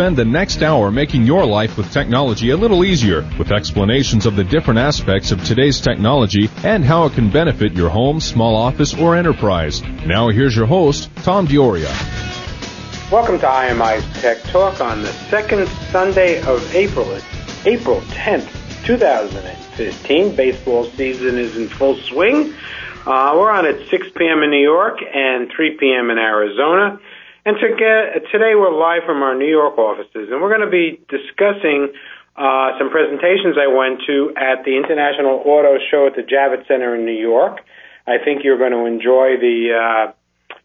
spend the next hour making your life with technology a little easier with explanations of the different aspects of today's technology and how it can benefit your home, small office, or enterprise. Now here's your host, Tom Dioria. Welcome to IMI's Tech Talk on the second Sunday of April. It's April 10th, 2015. Baseball season is in full swing. Uh, we're on at 6 p.m. in New York and 3 p.m. in Arizona. And to get, today we're live from our New York offices, and we're going to be discussing uh, some presentations I went to at the International Auto Show at the Javits Center in New York. I think you're going to enjoy the uh,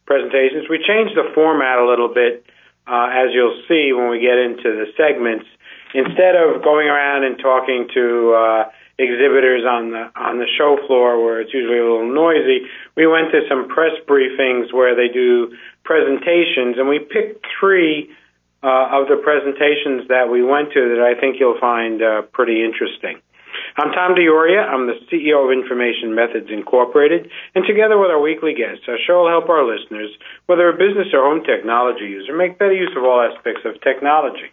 presentations. We changed the format a little bit, uh, as you'll see when we get into the segments. Instead of going around and talking to uh, exhibitors on the on the show floor where it's usually a little noisy, we went to some press briefings where they do presentations, and we picked three uh, of the presentations that we went to that I think you'll find uh, pretty interesting. I'm Tom Dioria. I'm the CEO of Information Methods Incorporated, and together with our weekly guests, our show will help our listeners, whether a business or home technology user, make better use of all aspects of technology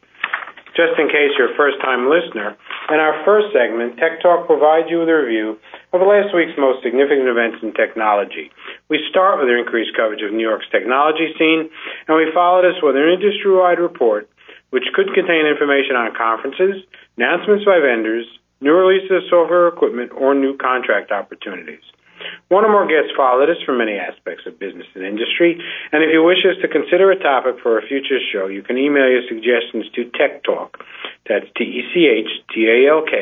just in case you're a first time listener. In our first segment, Tech Talk provides you with a review of last week's most significant events in technology. We start with an increased coverage of New York's technology scene, and we follow this with an industry wide report which could contain information on conferences, announcements by vendors, new releases of software equipment, or new contract opportunities. One or more guests followed us for many aspects of business and industry, and if you wish us to consider a topic for a future show, you can email your suggestions to Tech Talk. That's T-E-C-H-T-A-L-K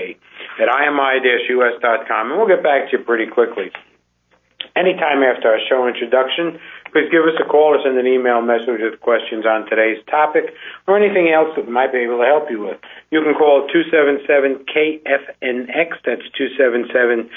at imi-us.com, and we'll get back to you pretty quickly. Anytime after our show introduction, Please give us a call or send an email message with questions on today's topic or anything else that we might be able to help you with. You can call 277-KFNX, that's 277-5369.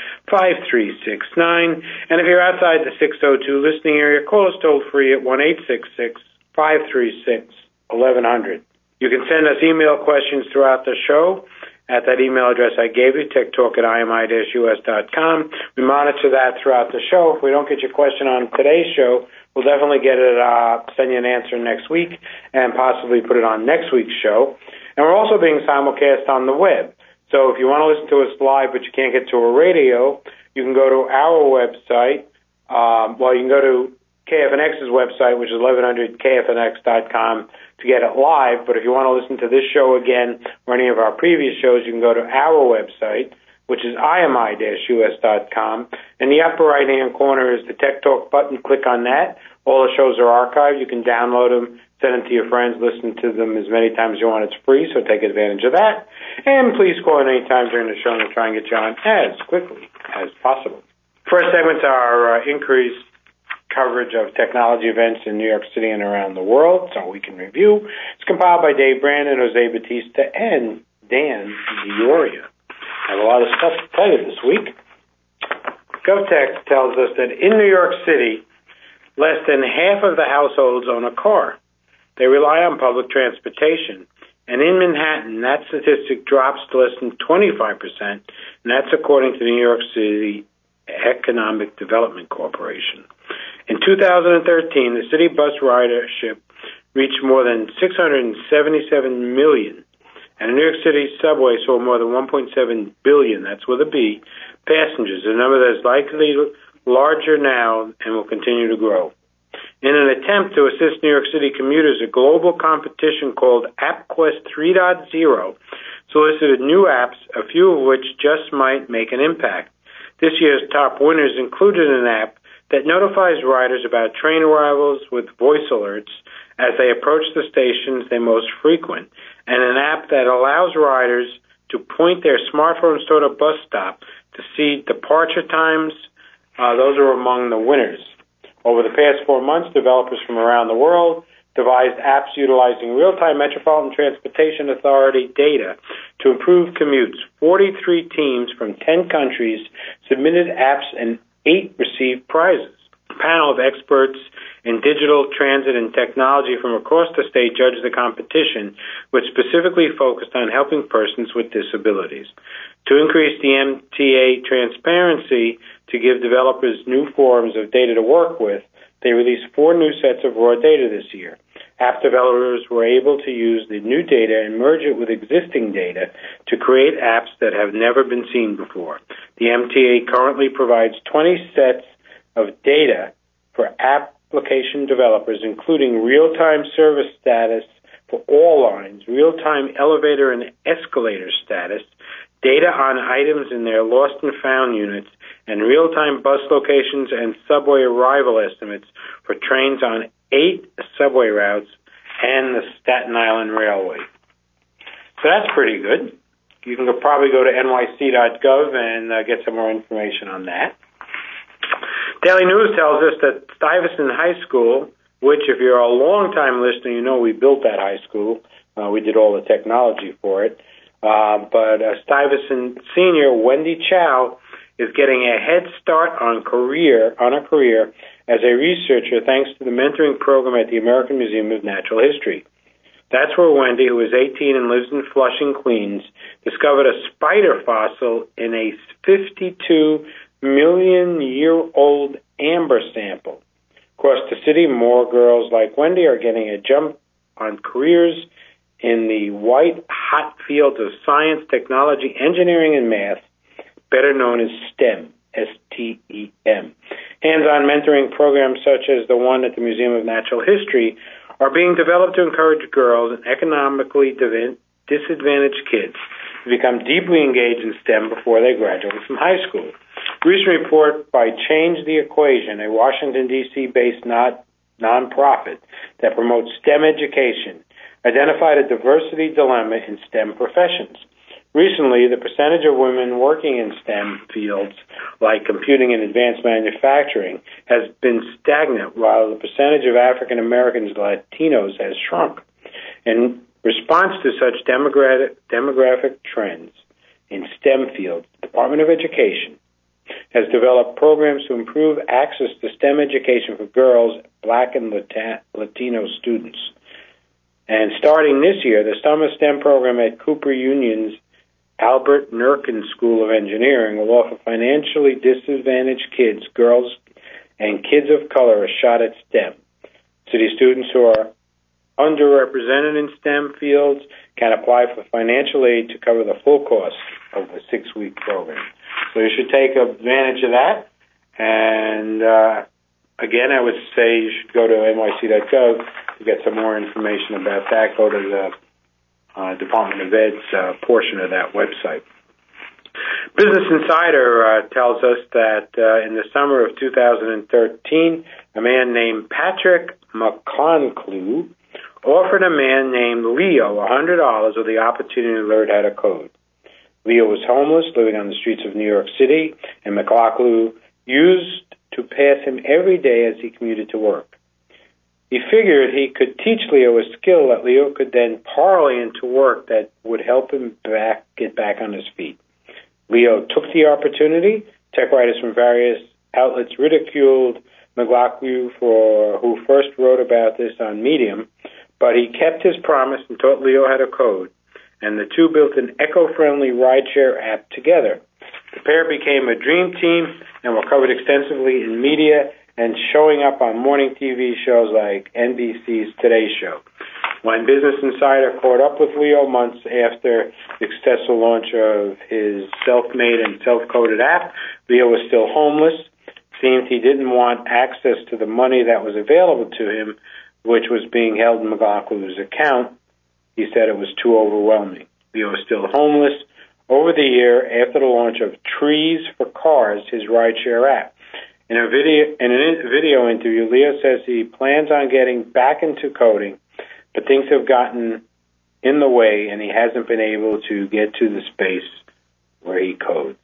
And if you're outside the 602 listening area, call us toll free at 1-866-536-1100. You can send us email questions throughout the show at that email address I gave you, techtalk at imi-us.com. We monitor that throughout the show. If we don't get your question on today's show, We'll definitely get it, uh, send you an answer next week and possibly put it on next week's show. And we're also being simulcast on the web. So if you want to listen to us live but you can't get to a radio, you can go to our website. Um, well, you can go to KFNX's website, which is 1100kfnx.com to get it live. But if you want to listen to this show again or any of our previous shows, you can go to our website, which is imi-us.com. In the upper right-hand corner is the Tech Talk button. Click on that. All the shows are archived. You can download them, send them to your friends, listen to them as many times as you want. It's free, so take advantage of that. And please call in any time during the show and we'll try and get you on as quickly as possible. First segments are uh, increased coverage of technology events in New York City and around the world, so we can review. It's compiled by Dave Brandon, and Jose Batista, and Dan Dioria. I have a lot of stuff to tell you this week. GovTech tells us that in New York City, less than half of the households own a car. They rely on public transportation. And in Manhattan, that statistic drops to less than 25%, and that's according to the New York City Economic Development Corporation. In 2013, the city bus ridership reached more than 677 million, and the New York City subway saw more than 1.7 billion, that's with a B, passengers, a number that is likely larger now and will continue to grow. In an attempt to assist New York City commuters, a global competition called AppQuest 3.0 solicited new apps, a few of which just might make an impact. This year's top winners included an app that notifies riders about train arrivals with voice alerts as they approach the stations they most frequent and an app that allows riders to point their smartphones toward a bus stop to see departure times. Uh, those are among the winners. Over the past four months, developers from around the world devised apps utilizing real-time Metropolitan Transportation Authority data to improve commutes. 43 teams from 10 countries submitted apps and eight received prizes. A panel of experts in digital transit and technology from across the state judged the competition, which specifically focused on helping persons with disabilities. To increase the MTA transparency to give developers new forms of data to work with, they released four new sets of raw data this year. App developers were able to use the new data and merge it with existing data to create apps that have never been seen before. The MTA currently provides 20 sets of data for application developers, including real-time service status for all lines, real-time elevator and escalator status, data on items in their lost and found units, and real-time bus locations and subway arrival estimates for trains on eight subway routes and the Staten Island Railway. So that's pretty good. You can probably go to nyc.gov and uh, get some more information on that. Daily News tells us that Stuyvesant High School, which, if you're a long-time listener, you know we built that high school. Uh, we did all the technology for it. Uh, but uh, Stuyvesant senior Wendy Chow is getting a head start on career on a career as a researcher thanks to the mentoring program at the American Museum of Natural History. That's where Wendy, who is 18 and lives in Flushing, Queens, discovered a spider fossil in a 52 million year old amber sample. Across the city, more girls like Wendy are getting a jump on careers in the white hot fields of science, technology, engineering, and math better known as STEM, S-T-E-M. Hands-on mentoring programs such as the one at the Museum of Natural History are being developed to encourage girls and economically disadvantaged kids to become deeply engaged in STEM before they graduate from high school. Recent report by Change the Equation, a Washington, D.C. based not nonprofit that promotes STEM education, identified a diversity dilemma in STEM professions. Recently, the percentage of women working in STEM fields like computing and advanced manufacturing has been stagnant, while the percentage of African Americans Latinos has shrunk. In response to such demographic, demographic trends in STEM fields, the Department of Education has developed programs to improve access to STEM education for girls, black and Latino students. And starting this year, the Summer STEM program at Cooper Union's Albert Nerken School of Engineering will offer financially disadvantaged kids, girls, and kids of color a shot at STEM. City students who are underrepresented in STEM fields can apply for financial aid to cover the full cost of the six week program. So you should take advantage of that. And uh, again, I would say you should go to nyc.gov to get some more information about that. Go to the uh, Department of Ed's uh, portion of that website. Business Insider uh, tells us that uh, in the summer of 2013, a man named Patrick McConlogue offered a man named Leo $100 with the opportunity to learn how to code. Leo was homeless, living on the streets of New York City, and McConlogue used to pass him every day as he commuted to work. He figured he could teach Leo a skill that Leo could then parlay into work that would help him back get back on his feet. Leo took the opportunity. Tech writers from various outlets ridiculed McConlogue for who first wrote about this on Medium, but he kept his promise and taught Leo how to code, and the two built an eco-friendly rideshare app together. The pair became a dream team and were covered extensively in media and showing up on morning TV shows like NBC's Today Show. When Business Insider caught up with Leo months after the successful launch of his self-made and self-coded app, Leo was still homeless. Seemed he didn't want access to the money that was available to him, which was being held in McConlogue's account. He said it was too overwhelming. Leo was still homeless. Over the year, after the launch of Trees for Cars, his rideshare app, in a video in a video interview, Leo says he plans on getting back into coding, but things have gotten in the way, and he hasn't been able to get to the space where he codes.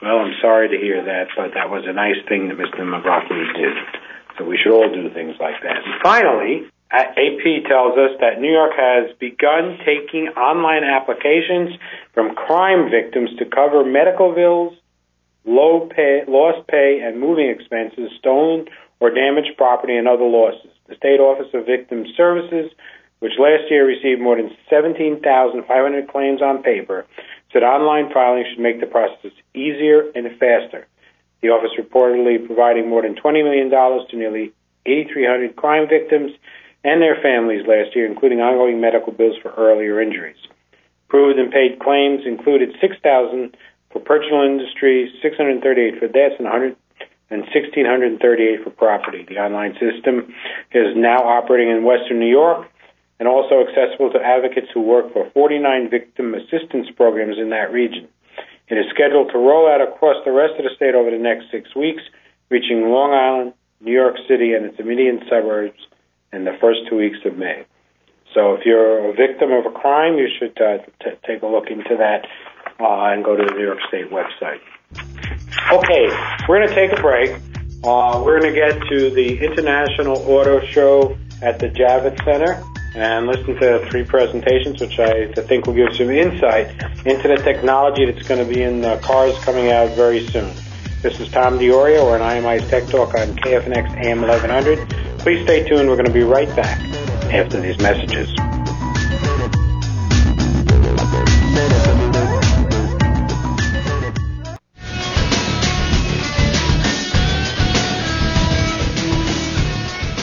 Well, I'm sorry to hear that, but that was a nice thing that Mr. McConlogue did. So we should all do things like that. And finally, uh, AP tells us that New York has begun taking online applications from crime victims to cover medical bills low pay, lost pay, and moving expenses, stolen or damaged property, and other losses. The State Office of Victim Services, which last year received more than 17,500 claims on paper, said online filing should make the process easier and faster. The office reportedly providing more than $20 million to nearly 8,300 crime victims and their families last year, including ongoing medical bills for earlier injuries. Approved and paid claims included 6,000 for personal injuries, 638 for deaths, and 100 and 1,638 for property. The online system is now operating in Western New York and also accessible to advocates who work for 49 victim assistance programs in that region. It is scheduled to roll out across the rest of the state over the next six weeks, reaching Long Island, New York City, and its immediate suburbs in the first two weeks of May. So if you're a victim of a crime, you should uh, t- take a look into that uh, and go to the New York State website. Okay, we're going to take a break. Uh, we're going to get to the International Auto Show at the Javits Center and listen to three presentations, which I think will give some insight into the technology that's going to be in the cars coming out very soon. This is Tom Diorio. We're on IMI's Tech Talk on KFNX AM 1100. Please stay tuned. We're going to be right back after these messages.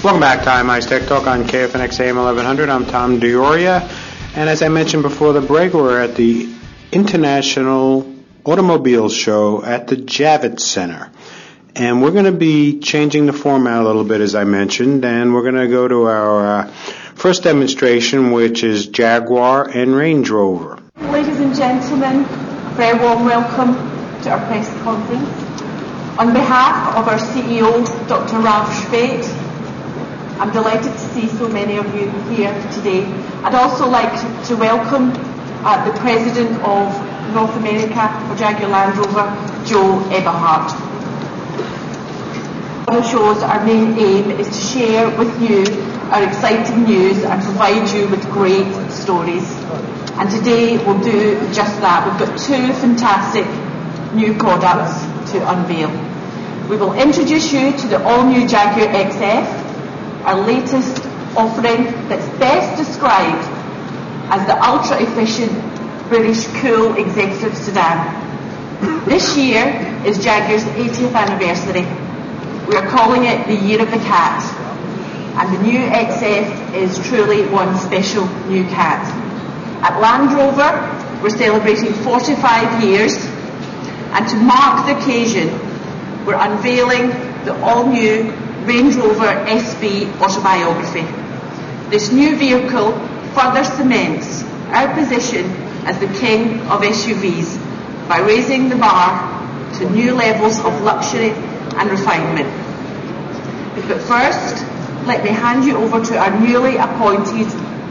Welcome back to IMI's Tech Talk on KFNX AM 1100. I'm Tom Dioria. And as I mentioned before the break, we're at the International Automobile Show at the Javits Center. And we're going to be changing the format a little bit, as I mentioned, and we're going to go to our uh, first demonstration, which is Jaguar and Range Rover. Ladies and gentlemen, very warm welcome to our press conference. On behalf of our CEO, Dr. Ralf Speth, I'm delighted to see so many of you here today. I'd also like to, welcome uh, the President of North America for Jaguar Land Rover, Joe Eberhardt. On the shows, our main aim is to share with you our exciting news and provide you with great stories. And today we'll do just that. We've got two fantastic new products to unveil. We will introduce you to the all-new Jaguar XF, our latest offering that's best described as the ultra efficient British cool executive sedan. This year is Jaguar's 80th anniversary. We are calling it the Year of the Cat. And the new XF is truly one special new cat. At Land Rover, we're celebrating 45 years. And to mark the occasion, we're unveiling the all-new Range Rover SV autobiography. This new vehicle further cements our position as the king of SUVs by raising the bar to new levels of luxury and refinement. But first, let me hand you over to our newly appointed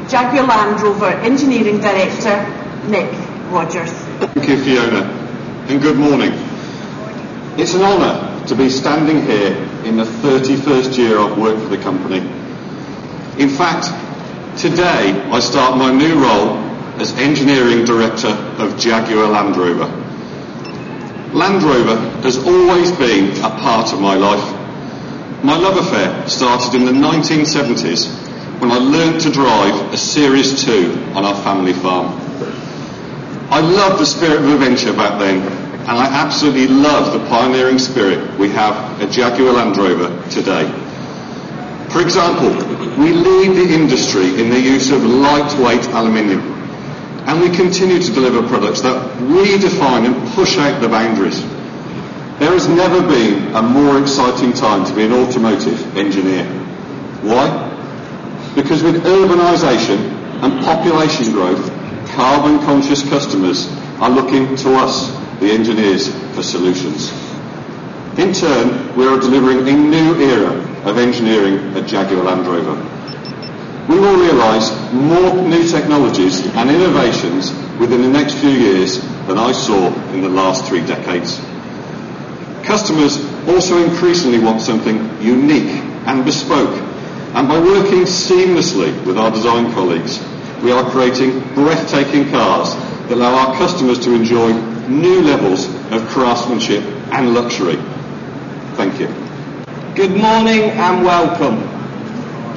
Jaguar Land Rover Engineering Director, Nick Rogers. Thank you, Fiona, and good morning. It's an honour to be standing here in the 31st year I've worked for the company. In fact, today I start my new role as Engineering Director of Jaguar Land Rover. Land Rover has always been a part of my life. My love affair started in the 1970s when I learned to drive a Series 2 on our family farm. I loved the spirit of adventure back then and I absolutely love the pioneering spirit we have at Jaguar Land Rover today. For example, we lead the industry in the use of lightweight aluminium, and we continue to deliver products that redefine and push out the boundaries. There has never been a more exciting time to be an automotive engineer. Why? Because with urbanisation and population growth, carbon conscious customers are looking to us the engineers for solutions. In turn, we are delivering a new era of engineering at Jaguar Land Rover. We will realise more new technologies and innovations within the next few years than I saw in the last three decades. Customers also increasingly want something unique and bespoke, and by working seamlessly with our design colleagues, we are creating breathtaking cars that allow our customers to enjoy new levels of craftsmanship and luxury. Thank you. Good morning and welcome.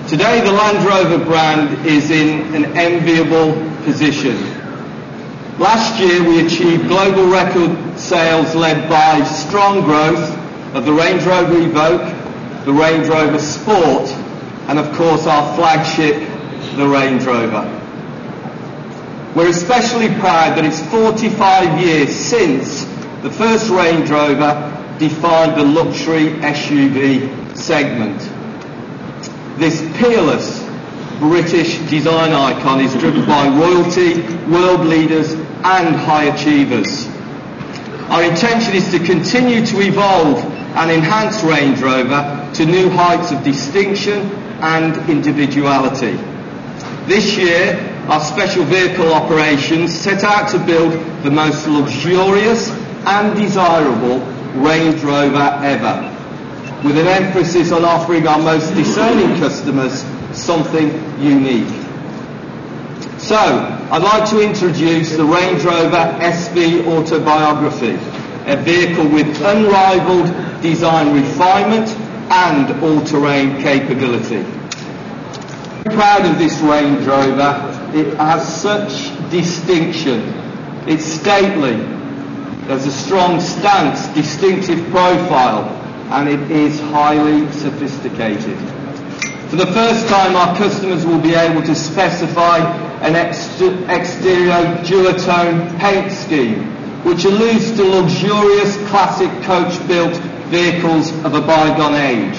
Today the Land Rover brand is in an enviable position. Last year we achieved global record sales led by strong growth of the Range Rover Evoque, the Range Rover Sport and of course our flagship, the Range Rover. We're especially proud that it's 45 years since the first Range Rover defined the luxury SUV segment. This peerless British design icon is driven by royalty, world leaders and high achievers. Our intention is to continue to evolve and enhance Range Rover to new heights of distinction and individuality. This year, our special vehicle operations set out to build the most luxurious and desirable Range Rover ever, with an emphasis on offering our most discerning customers something unique. So, I'd like to introduce the Range Rover SV Autobiography, a vehicle with unrivaled design refinement and all-terrain capability. I'm proud of this Range Rover. It has such distinction. It's stately. There's a strong stance, distinctive profile, and it is highly sophisticated. For the first time, our customers will be able to specify an ex- exterior duotone paint scheme, which alludes to luxurious classic coach-built vehicles of a bygone age.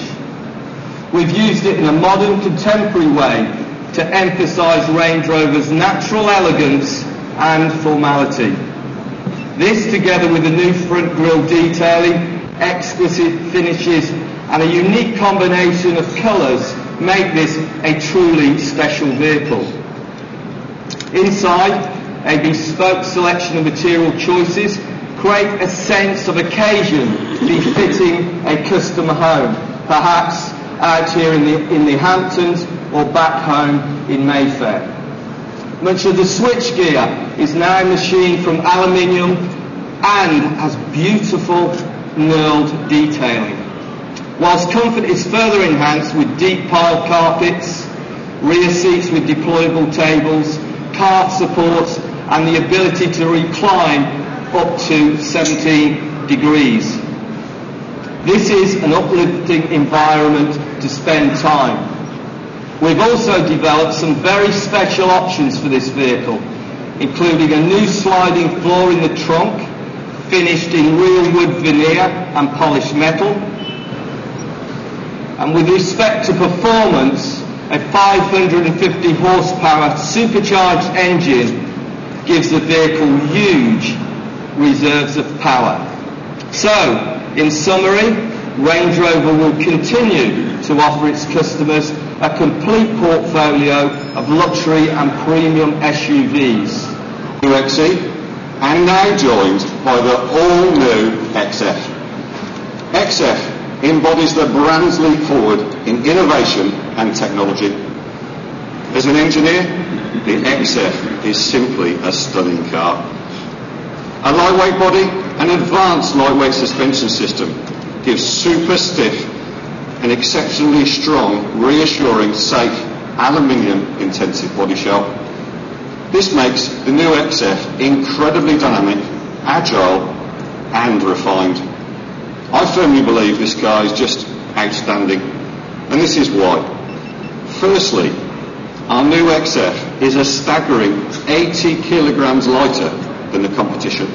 We've used it in a modern, contemporary way to emphasise Range Rover's natural elegance and formality. This, together with the new front grille detailing, exquisite finishes, and a unique combination of colours make this a truly special vehicle. Inside, a bespoke selection of material choices create a sense of occasion befitting a custom home, perhaps out here in the, in the Hamptons or back home in Mayfair. Much of the switchgear is now machined from aluminium and has beautiful knurled detailing whilst comfort is further enhanced with deep piled carpets, rear seats with deployable tables, cart supports, and the ability to recline up to 17 degrees. This is an uplifting environment to spend time. We've also developed some very special options for this vehicle, including a new sliding floor in the trunk, finished in real wood veneer and polished metal, and with respect to performance, a 550 horsepower supercharged engine gives the vehicle huge reserves of power. So, in summary, Range Rover will continue to offer its customers a complete portfolio of luxury and premium SUVs. New XE, and now joined by the all-new XF. XF embodies the brand's leap forward in innovation and technology. As an engineer, the XF is simply a stunning car. A lightweight body and advanced lightweight suspension system gives super stiff and exceptionally strong, reassuring, safe, aluminium intensive body shell. This makes the new XF incredibly dynamic, agile and refined. I firmly believe this car is just outstanding, and this is why. Firstly, our new XF is a staggering 80 kilograms lighter than the competition.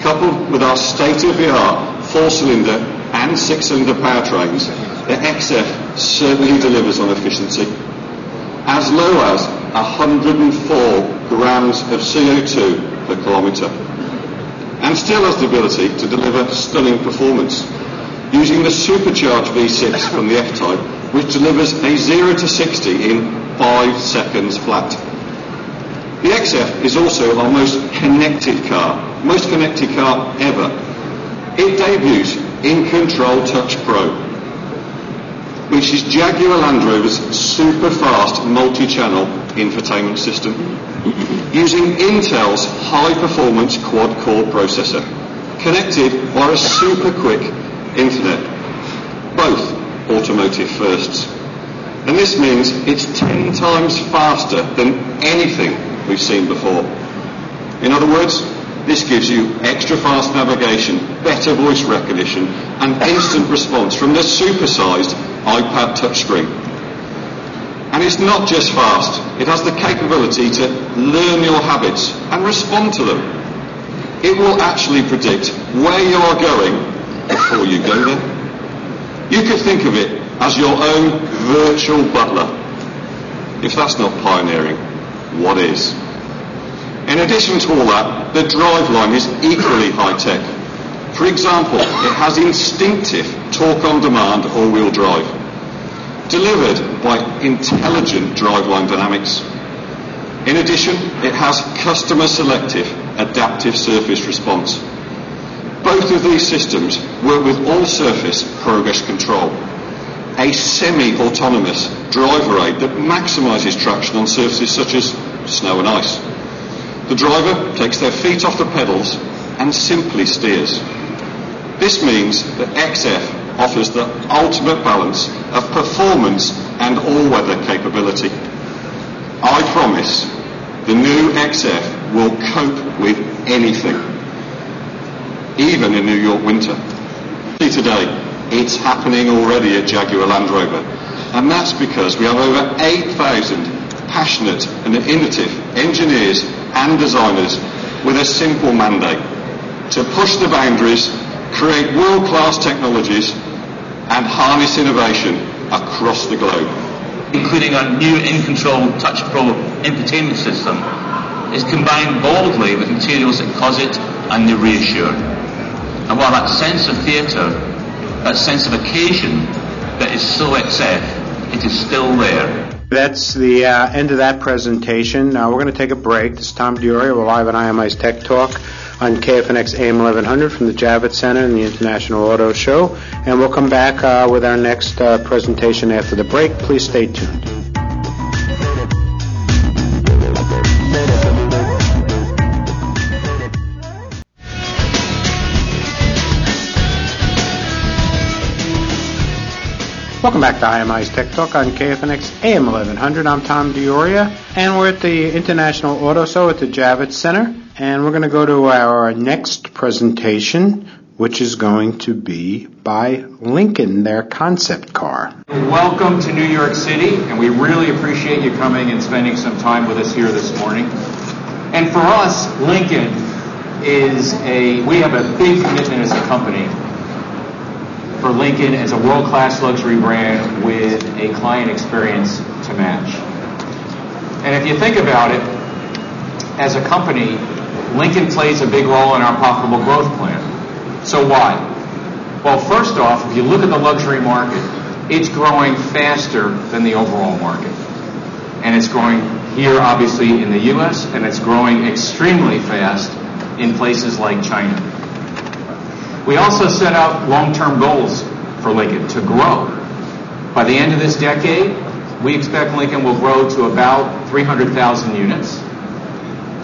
Coupled with our state-of-the-art four-cylinder and six-cylinder powertrains, the XF certainly delivers on efficiency. As low as 104 grams of CO2 per kilometre and still has the ability to deliver stunning performance using the supercharged V6 from the F-Type which delivers a 0 to 60 in 5 seconds flat. The XF is also our most connected car, most connected car ever. It debuts InControl Touch Pro, which is Jaguar Land Rover's super fast multi-channel infotainment system using Intel's high-performance quad-core processor, connected via a super-quick internet, both automotive firsts. And this means it's 10 times faster than anything we've seen before. In other words, this gives you extra fast navigation, better voice recognition, and instant response from the supersized iPad touchscreen. And it's not just fast, it has the capability to learn your habits and respond to them. It will actually predict where you are going before you go there. You could think of it as your own virtual butler. If that's not pioneering, what is? In addition to all that, the driveline is equally high tech. For example, it has instinctive torque on demand all-wheel drive, delivered by intelligent driveline dynamics. In addition, it has customer selective adaptive surface response. Both of these systems work with all surface progress control, a semi-autonomous driver aid that maximises traction on surfaces such as snow and ice. The driver takes their feet off the pedals and simply steers. This means that XF offers the ultimate balance of performance and all-weather capability. I promise the new XF will cope with anything, even in New York winter. See today, it's happening already at Jaguar Land Rover, and that's because we have over 8,000 passionate and innovative engineers and designers with a simple mandate to push the boundaries, create world-class technologies, and harness innovation across the globe. Including our new InControl Touch Pro infotainment system is combined boldly with materials that cause it and they reassure. And while that sense of theatre, that sense of occasion that is so XF, it is still there. That's the uh, end of that presentation. Now we're going to take a break. This is Tom Diorio. We're live on IMI's Tech Talk on KFNX AM 1100 from the Javits Center and the International Auto Show. And we'll come back uh, with our next uh, presentation after the break. Please stay tuned. Welcome back to IMI's Tech Talk on KFNX AM 1100. I'm Tom Dioria, and we're at the International Auto Show at the Javits Center, and we're going to go to our next presentation, which is going to be by Lincoln, their concept car. Welcome to New York City, and we really appreciate you coming and spending some time with us here this morning. And for us, Lincoln is a, we have a big commitment as a company for Lincoln as a world-class luxury brand with a client experience to match. And if you think about it, as a company, Lincoln plays a big role in our profitable growth plan. So why? Well, first off, if you look at the luxury market, it's growing faster than the overall market. And it's growing here, obviously, in the U.S., and it's growing extremely fast in places like China. We also set out long-term goals for Lincoln to grow. By the end of this decade, we expect Lincoln will grow to about 300,000 units.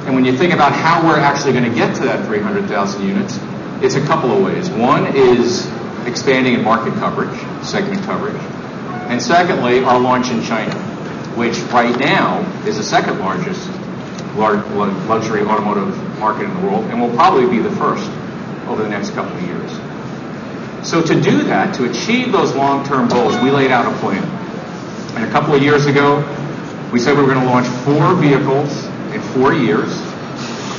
And when you think about how we're actually going to get to that 300,000 units, it's a couple of ways. One is expanding in market coverage, segment coverage. And secondly, our launch in China, which right now is the second largest luxury automotive market in the world and will probably be the first over the next couple of years. So to do that, to achieve those long-term goals, we laid out a plan. And a couple of years ago, we said we were going to launch four vehicles in four years.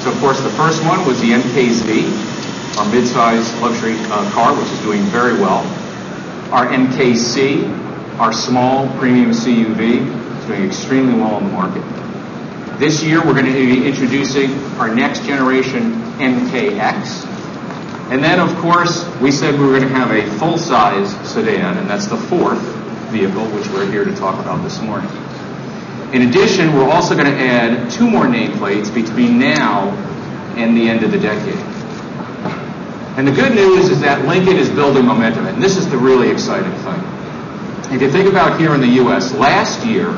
So of course, the first one was the MKZ, our mid-size luxury uh, car, which is doing very well. Our MKC, our small premium CUV, is doing extremely well in the market. This year, we're going to be introducing our next generation MKX, and then, of course, we said we were going to have a full-size sedan, and that's the fourth vehicle, which we're here to talk about this morning. In addition, we're also going to add two more nameplates between now and the end of the decade. And the good news is that Lincoln is building momentum, and this is the really exciting thing. If you think about here in the U.S., last year,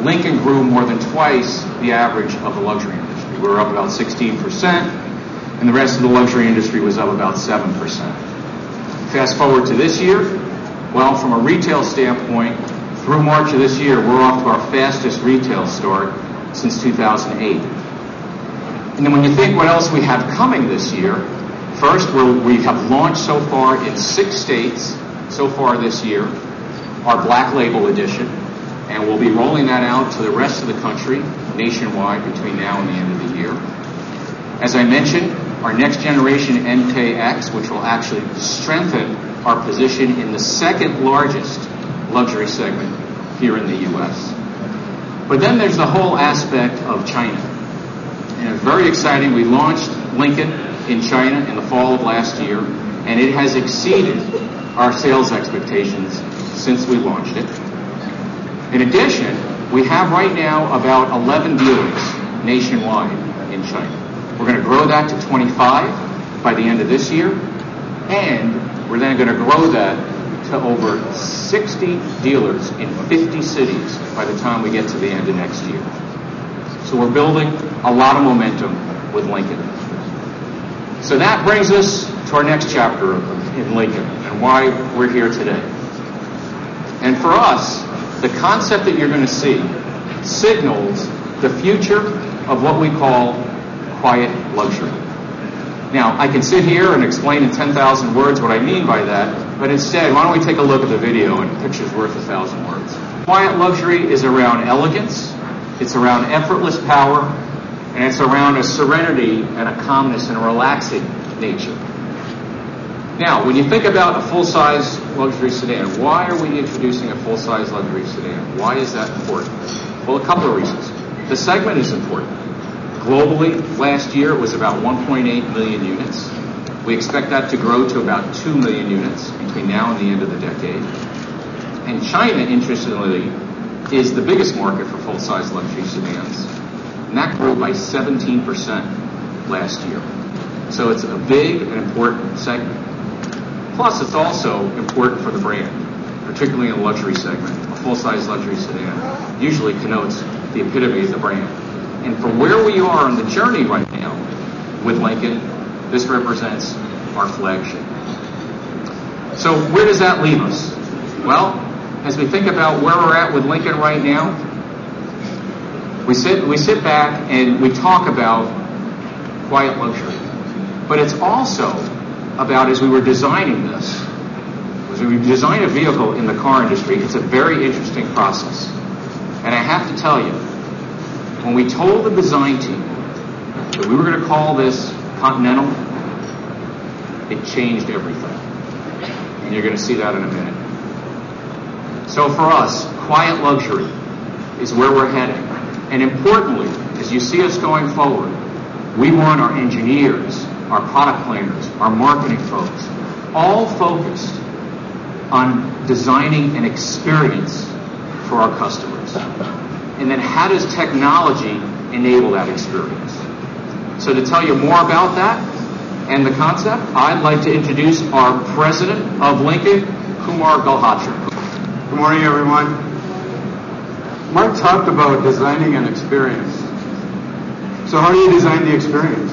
Lincoln grew more than twice the average of the luxury industry. We were up about 16 percent and the rest of the luxury industry was up about 7%. Fast forward to this year, well, from a retail standpoint, through March of this year, we're off to our fastest retail start since 2008. And then when you think what else we have coming this year, first, we have launched so far in six states so far this year our Black Label Edition, and we'll be rolling that out to the rest of the country nationwide between now and the end of the year. As I mentioned, our next generation MKX, which will actually strengthen our position in the second largest luxury segment here in the U.S. But then there's the whole aspect of China. And it's very exciting. We launched Lincoln in China in the fall of last year, and it has exceeded our sales expectations since we launched it. In addition, we have right now about 11 dealers nationwide in China. We're going to grow that to 25 by the end of this year, and we're then going to grow that to over 60 dealers in 50 cities by the time we get to the end of next year. So we're building a lot of momentum with Lincoln. So that brings us to our next chapter in Lincoln and why we're here today. And for us, the concept that you're going to see signals the future of what we call quiet luxury. Now, I can sit here and explain in 10,000 words what I mean by that, but instead, why don't we take a look at the video and picture's worth a thousand words. Quiet luxury is around elegance, it's around effortless power, and it's around a serenity and a calmness and a relaxing nature. Now, when you think about a full-size luxury sedan, why are we introducing a full-size luxury sedan? Why is that important? Well, a couple of reasons. The segment is important. Globally, last year it was about 1.8 million units. We expect that to grow to about 2 million units between now and the end of the decade. And China, interestingly, is the biggest market for full-size luxury sedans. And that grew by 17% last year. So it's a big and important segment. Plus, it's also important for the brand, particularly in the luxury segment. A full-size luxury sedan usually connotes the epitome of the brand. And for where we are on the journey right now with Lincoln, this represents our flagship. So where does that leave us? Well, as we think about where we're at with Lincoln right now, we sit, we sit back and we talk about quiet luxury. But it's also about as we were designing this, as we design a vehicle in the car industry, it's a very interesting process. And I have to tell you, when we told the design team that we were going to call this Continental, it changed everything. And you're going to see that in a minute. So for us, quiet luxury is where we're heading. And importantly, as you see us going forward, we want our engineers, our product planners, our marketing folks, all focused on designing an experience for our customers. And then how does technology enable that experience? So to tell you more about that and the concept, I'd like to introduce our president of Lincoln, Kumar Galhotra. Good morning, everyone. Mark talked about designing an experience. So how do you design the experience?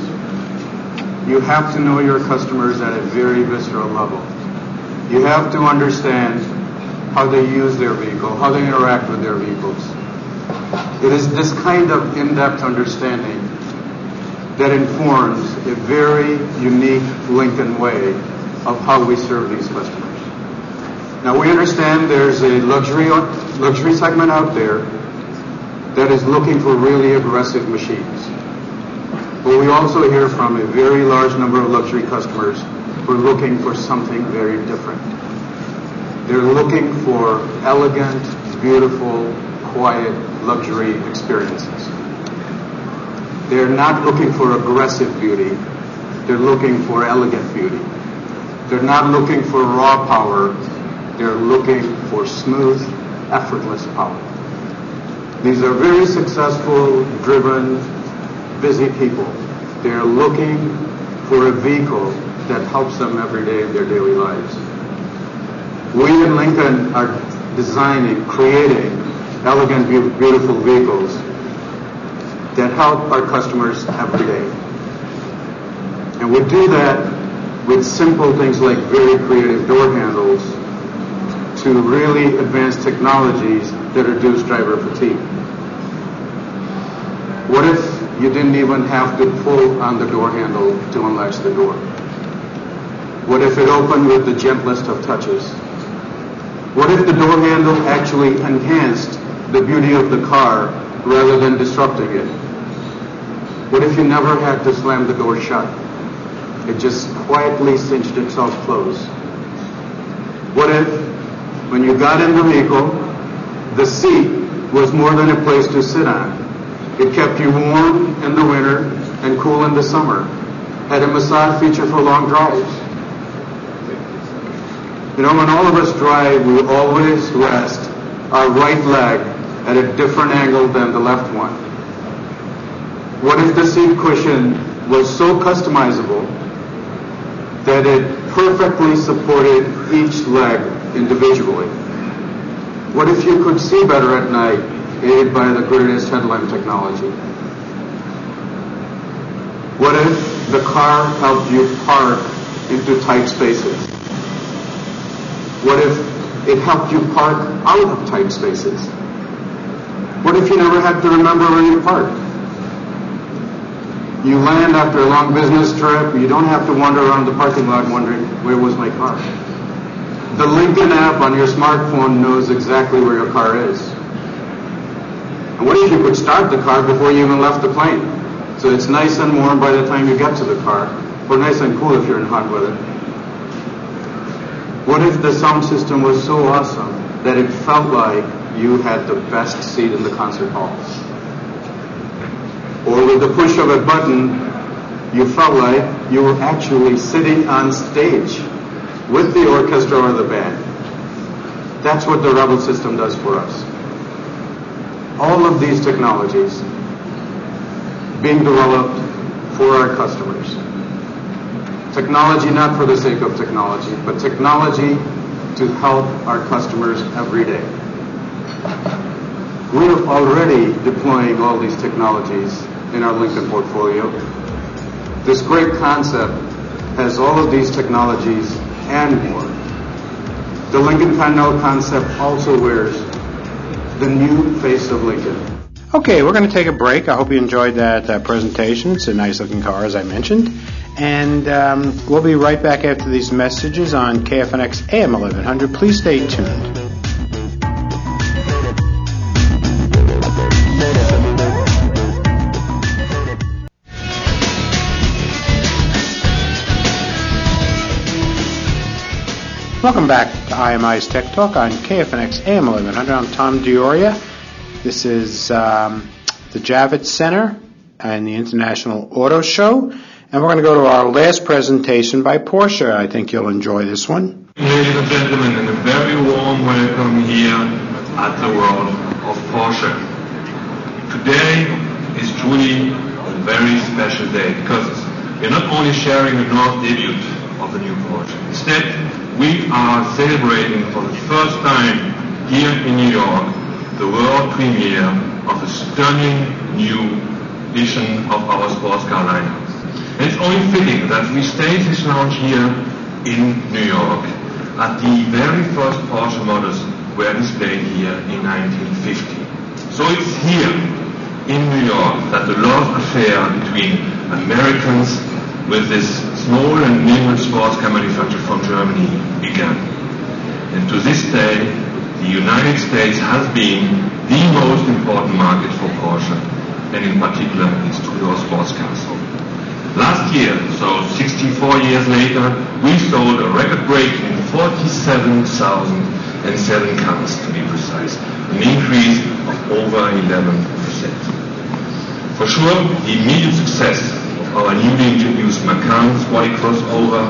You have to know your customers at a very visceral level. You have to understand how they use their vehicle, how they interact with their vehicles. It is this kind of in-depth understanding that informs a very unique Lincoln way of how we serve these customers. Now we understand there's a luxury luxury segment out there that is looking for really aggressive machines. But we also hear from a very large number of luxury customers who are looking for something very different. They're looking for elegant, beautiful, quiet luxury experiences. They're not looking for aggressive beauty. They're looking for elegant beauty. They're not looking for raw power. They're looking for smooth, effortless power. These are very successful, driven, busy people. They're looking for a vehicle that helps them every day in their daily lives. We in Lincoln are designing, creating elegant, beautiful vehicles that help our customers every day. And we do that with simple things like very creative door handles to really advanced technologies that reduce driver fatigue. What if you didn't even have to pull on the door handle to unlatch the door? What if it opened with the gentlest of touches? What if the door handle actually enhanced the beauty of the car rather than disrupting it? What if you never had to slam the door shut? It just quietly cinched itself closed. What if, when you got in the vehicle, the seat was more than a place to sit on? It kept you warm in the winter and cool in the summer. Had a massage feature for long drives. You know, when all of us drive, we always rest our right leg at a different angle than the left one. What if the seat cushion was so customizable that it perfectly supported each leg individually? What if you could see better at night, aided by the greatest headlamp technology? What if the car helped you park into tight spaces? What if it helped you park out of tight spaces? What if you never had to remember where you parked? You land after a long business trip, you don't have to wander around the parking lot wondering, where was my car? The Lincoln app on your smartphone knows exactly where your car is. And what if you could start the car before you even left the plane? So it's nice and warm by the time you get to the car, or nice and cool if you're in hot weather. What if the sound system was so awesome that it felt like you had the best seat in the concert hall? Or with the push of a button, you felt like you were actually sitting on stage with the orchestra or the band. That's what the Revel system does for us. All of these technologies being developed for our customers. Technology not for the sake of technology, but technology to help our customers every day. We are already deploying all these technologies in our Lincoln portfolio. This great concept has all of these technologies and more. The Lincoln Continental concept also wears the new face of Lincoln. Okay, we're going to take a break. I hope you enjoyed that uh, presentation. It's a nice looking car, as I mentioned. And um, we'll be right back after these messages on KFNX AM 1100. Please stay tuned. Welcome back to IMI's Tech Talk on KFNX AM 1100. I'm Tom D'Auria. This is um, the Javits Center and the International Auto Show. And we're going to go to our last presentation by Porsche. I think you'll enjoy this one. Ladies and gentlemen, and a very warm welcome here at the world of Porsche. Today is truly a very special day because we're not only sharing the North debut of the new Porsche. Instead, we are celebrating for the first time here in New York the world premiere of a stunning new edition of our sports car lineup. And it's only fitting that we stage this launch here in New York at the very first Porsche models were displayed here in 1950. So it's here in New York that the love affair between Americans with this small and nimble sports car manufacturer from Germany began. And to this day, the United States has been the most important market for Porsche, and in particular its two-door sports cars. Last year, so 64 years later, we sold a record-breaking 47,007 cars, to be precise, an increase of over 11%. For sure, the immediate success our newly introduced Macan Sporty crossover,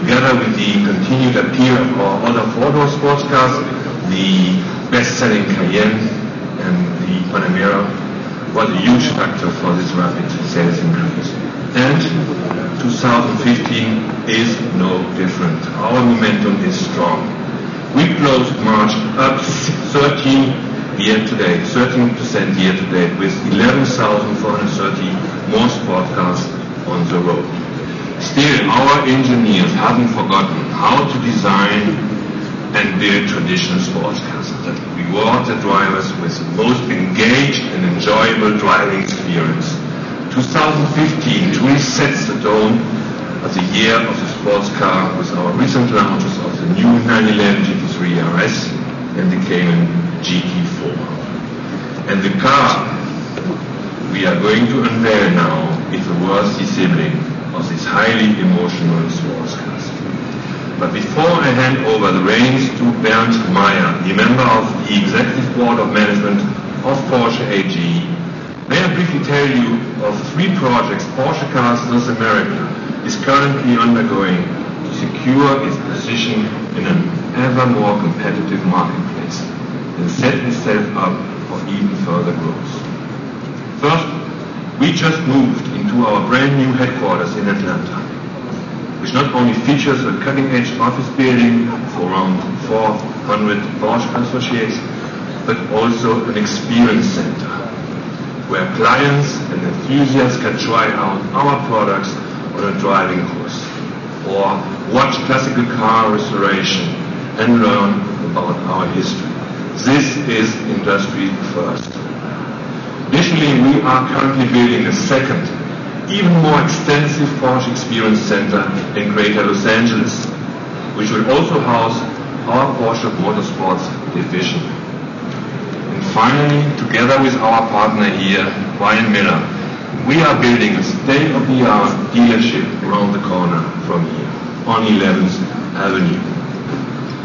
together with the continued appeal of our other four-door sports cars, the best-selling Cayenne and the Panamera, was a huge factor for this rapid sales increase. And 2015 is no different. Our momentum is strong. We closed March up 13 year to date, 13% year to date, with 11,430 sport cars on the road. Still, our engineers haven't forgotten how to design and build traditional sports cars that reward the drivers with the most engaged and enjoyable driving experience. 2015 truly sets the tone as the year of the sports car with our recent launches of the new 911 GT3 RS and the Cayman GT4. And the car we are going to unveil now is a worthy sibling of this highly emotional cars. But before I hand over the reins to Bernd Maier, the member of the Executive Board of Management of Porsche AG, may I briefly tell you of three projects Porsche Cars North America is currently undergoing to secure its position in an ever more competitive marketplace and set itself up for even further growth. First, we just moved into our brand new headquarters in Atlanta, which not only features a cutting-edge office building for around 400 Porsche associates, but also an experience center where clients and enthusiasts can try out our products on a driving course or watch classical car restoration and learn about our history. This is industry first. Additionally, we are currently building a second, even more extensive Porsche Experience Center in Greater Los Angeles, which will also house our Porsche Motorsports division. And finally, together with our partner here, Brian Miller, we are building a state-of-the-art dealership around the corner from here on 11th Avenue,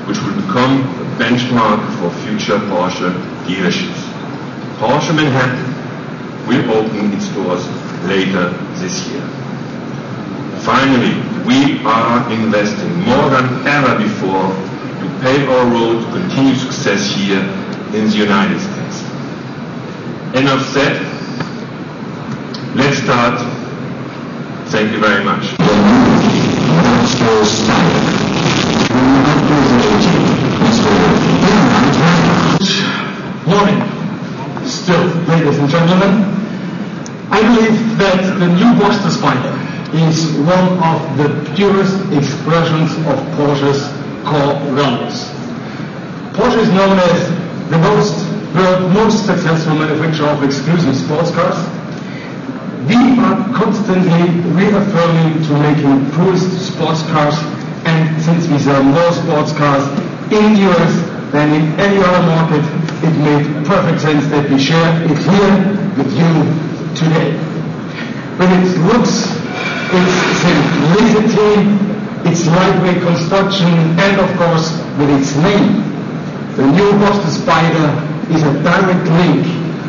which will become a benchmark for future Porsche dealerships. Porsche Manhattan will open its doors later this year. Finally, we are investing more than ever before to pave our road to continued success here in the United States. Enough said. Let's start. Thank you very much. Morning. Still, ladies and gentlemen, I believe that the new Boxster Spyder is one of the purest expressions of Porsche's core values. Porsche is known as the most, world most successful manufacturer of exclusive sports cars. We are constantly reaffirming to making purest sports cars, and since we sell more sports cars in the US than in any other market, it made perfect sense that we share it here with you today. With its looks, its simplicity, its lightweight construction, and of course with its name, the new Boxster Spyder is a direct link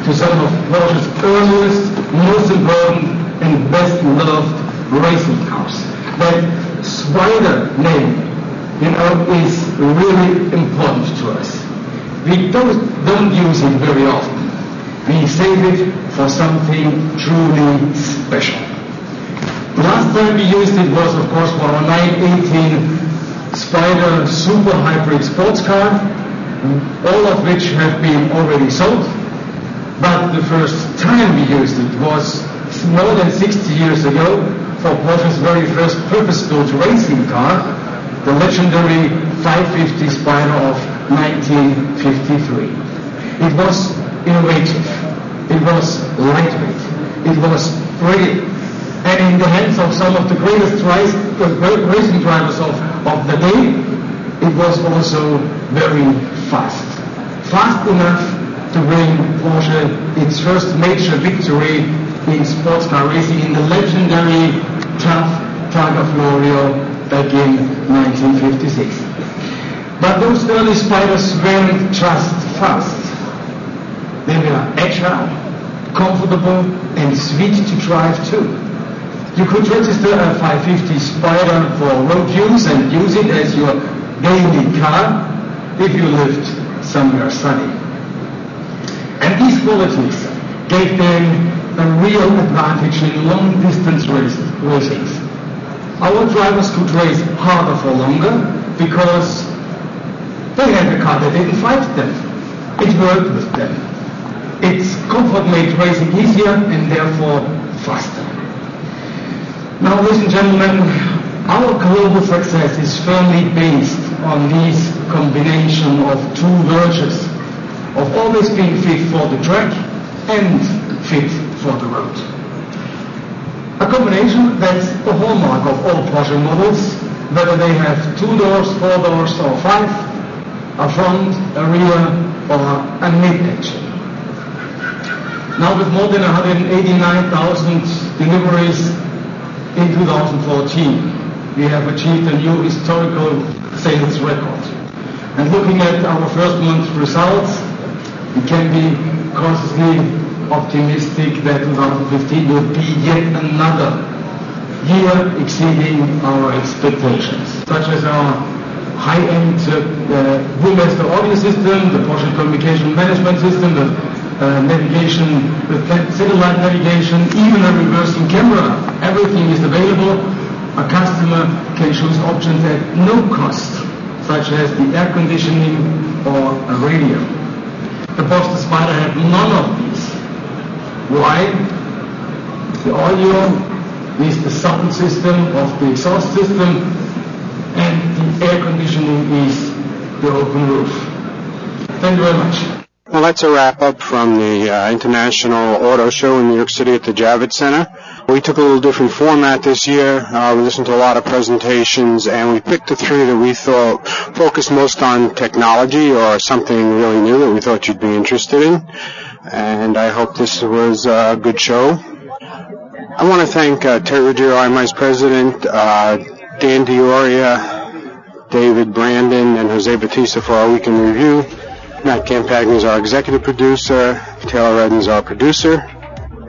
to some of Porsche's earliest, most important, and best loved racing cars. That Spider name, you know, is really important to us. We don't, don't use it very often. We save it for something truly special. The last time we used it was, of course, for our 918 Spyder Super Hybrid sports car, all of which have been already sold. But the first time we used it was more than 60 years ago for Porsche's very first purpose-built racing car, the legendary 550 Spyder of 1953. It was innovative. It was lightweight. It was pretty. And in the hands of some of the greatest racing drivers of, of the day, it was also very fast. Fast enough to bring Porsche its first major victory in sports car racing in the legendary tough Targa back in 1956. But those early spiders weren't just fast. They were agile, comfortable, and sweet to drive too. You could register a 550 Spyder for road use and use it as your daily car if you lived somewhere sunny. And these qualities gave them a real advantage in long distance racing. Our drivers could race harder for longer because they had a car that didn't fight them. It worked with them. Its comfort made racing easier and therefore faster. Now, ladies and gentlemen, our global success is firmly based on this combination of two virtues of always being fit for the track and fit for the road. A combination that's the hallmark of all Porsche models, whether they have two doors, four doors, or five, a front, a rear, or a mid-engine. Now with more than 189,000 deliveries in 2014, we have achieved a new historical sales record. And looking at our first month results, we can be cautiously optimistic that 2015 will be yet another year exceeding our expectations, such as our high-end uh, Burmester audio system, the Porsche communication management system, the uh, Uh, navigation, the satellite navigation, even a reversing camera. Everything is available. A customer can choose options at no cost, such as the air conditioning or a radio. The Boxster Spyder had none of these. Why? The audio is the sound system of the exhaust system and the air conditioning is the open roof. Thank you very much. Well, that's a wrap up from the uh, International Auto Show in New York City at the Javits Center. We took a little different format this year. Uh, we listened to a lot of presentations and we picked the three that we thought focused most on technology or something really new that we thought you'd be interested in. And I hope this was a good show. I want to thank uh, Terry Ruggiero, IMI's president, uh, Dan D'Auria, David Brandon, and Jose Batista for our weekend review. Matt Campagna is our executive producer. Taylor Redden is our producer.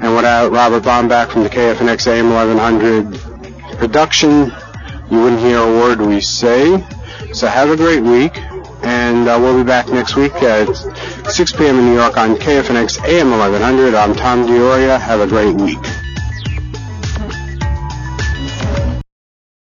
And without Robert Bombach from the KFNX AM 1100 production, you wouldn't hear a word we say. So have a great week. And uh, we'll be back next week at 6 p.m. in New York on KFNX AM 1100. I'm Tom D'Auria. Have a great week.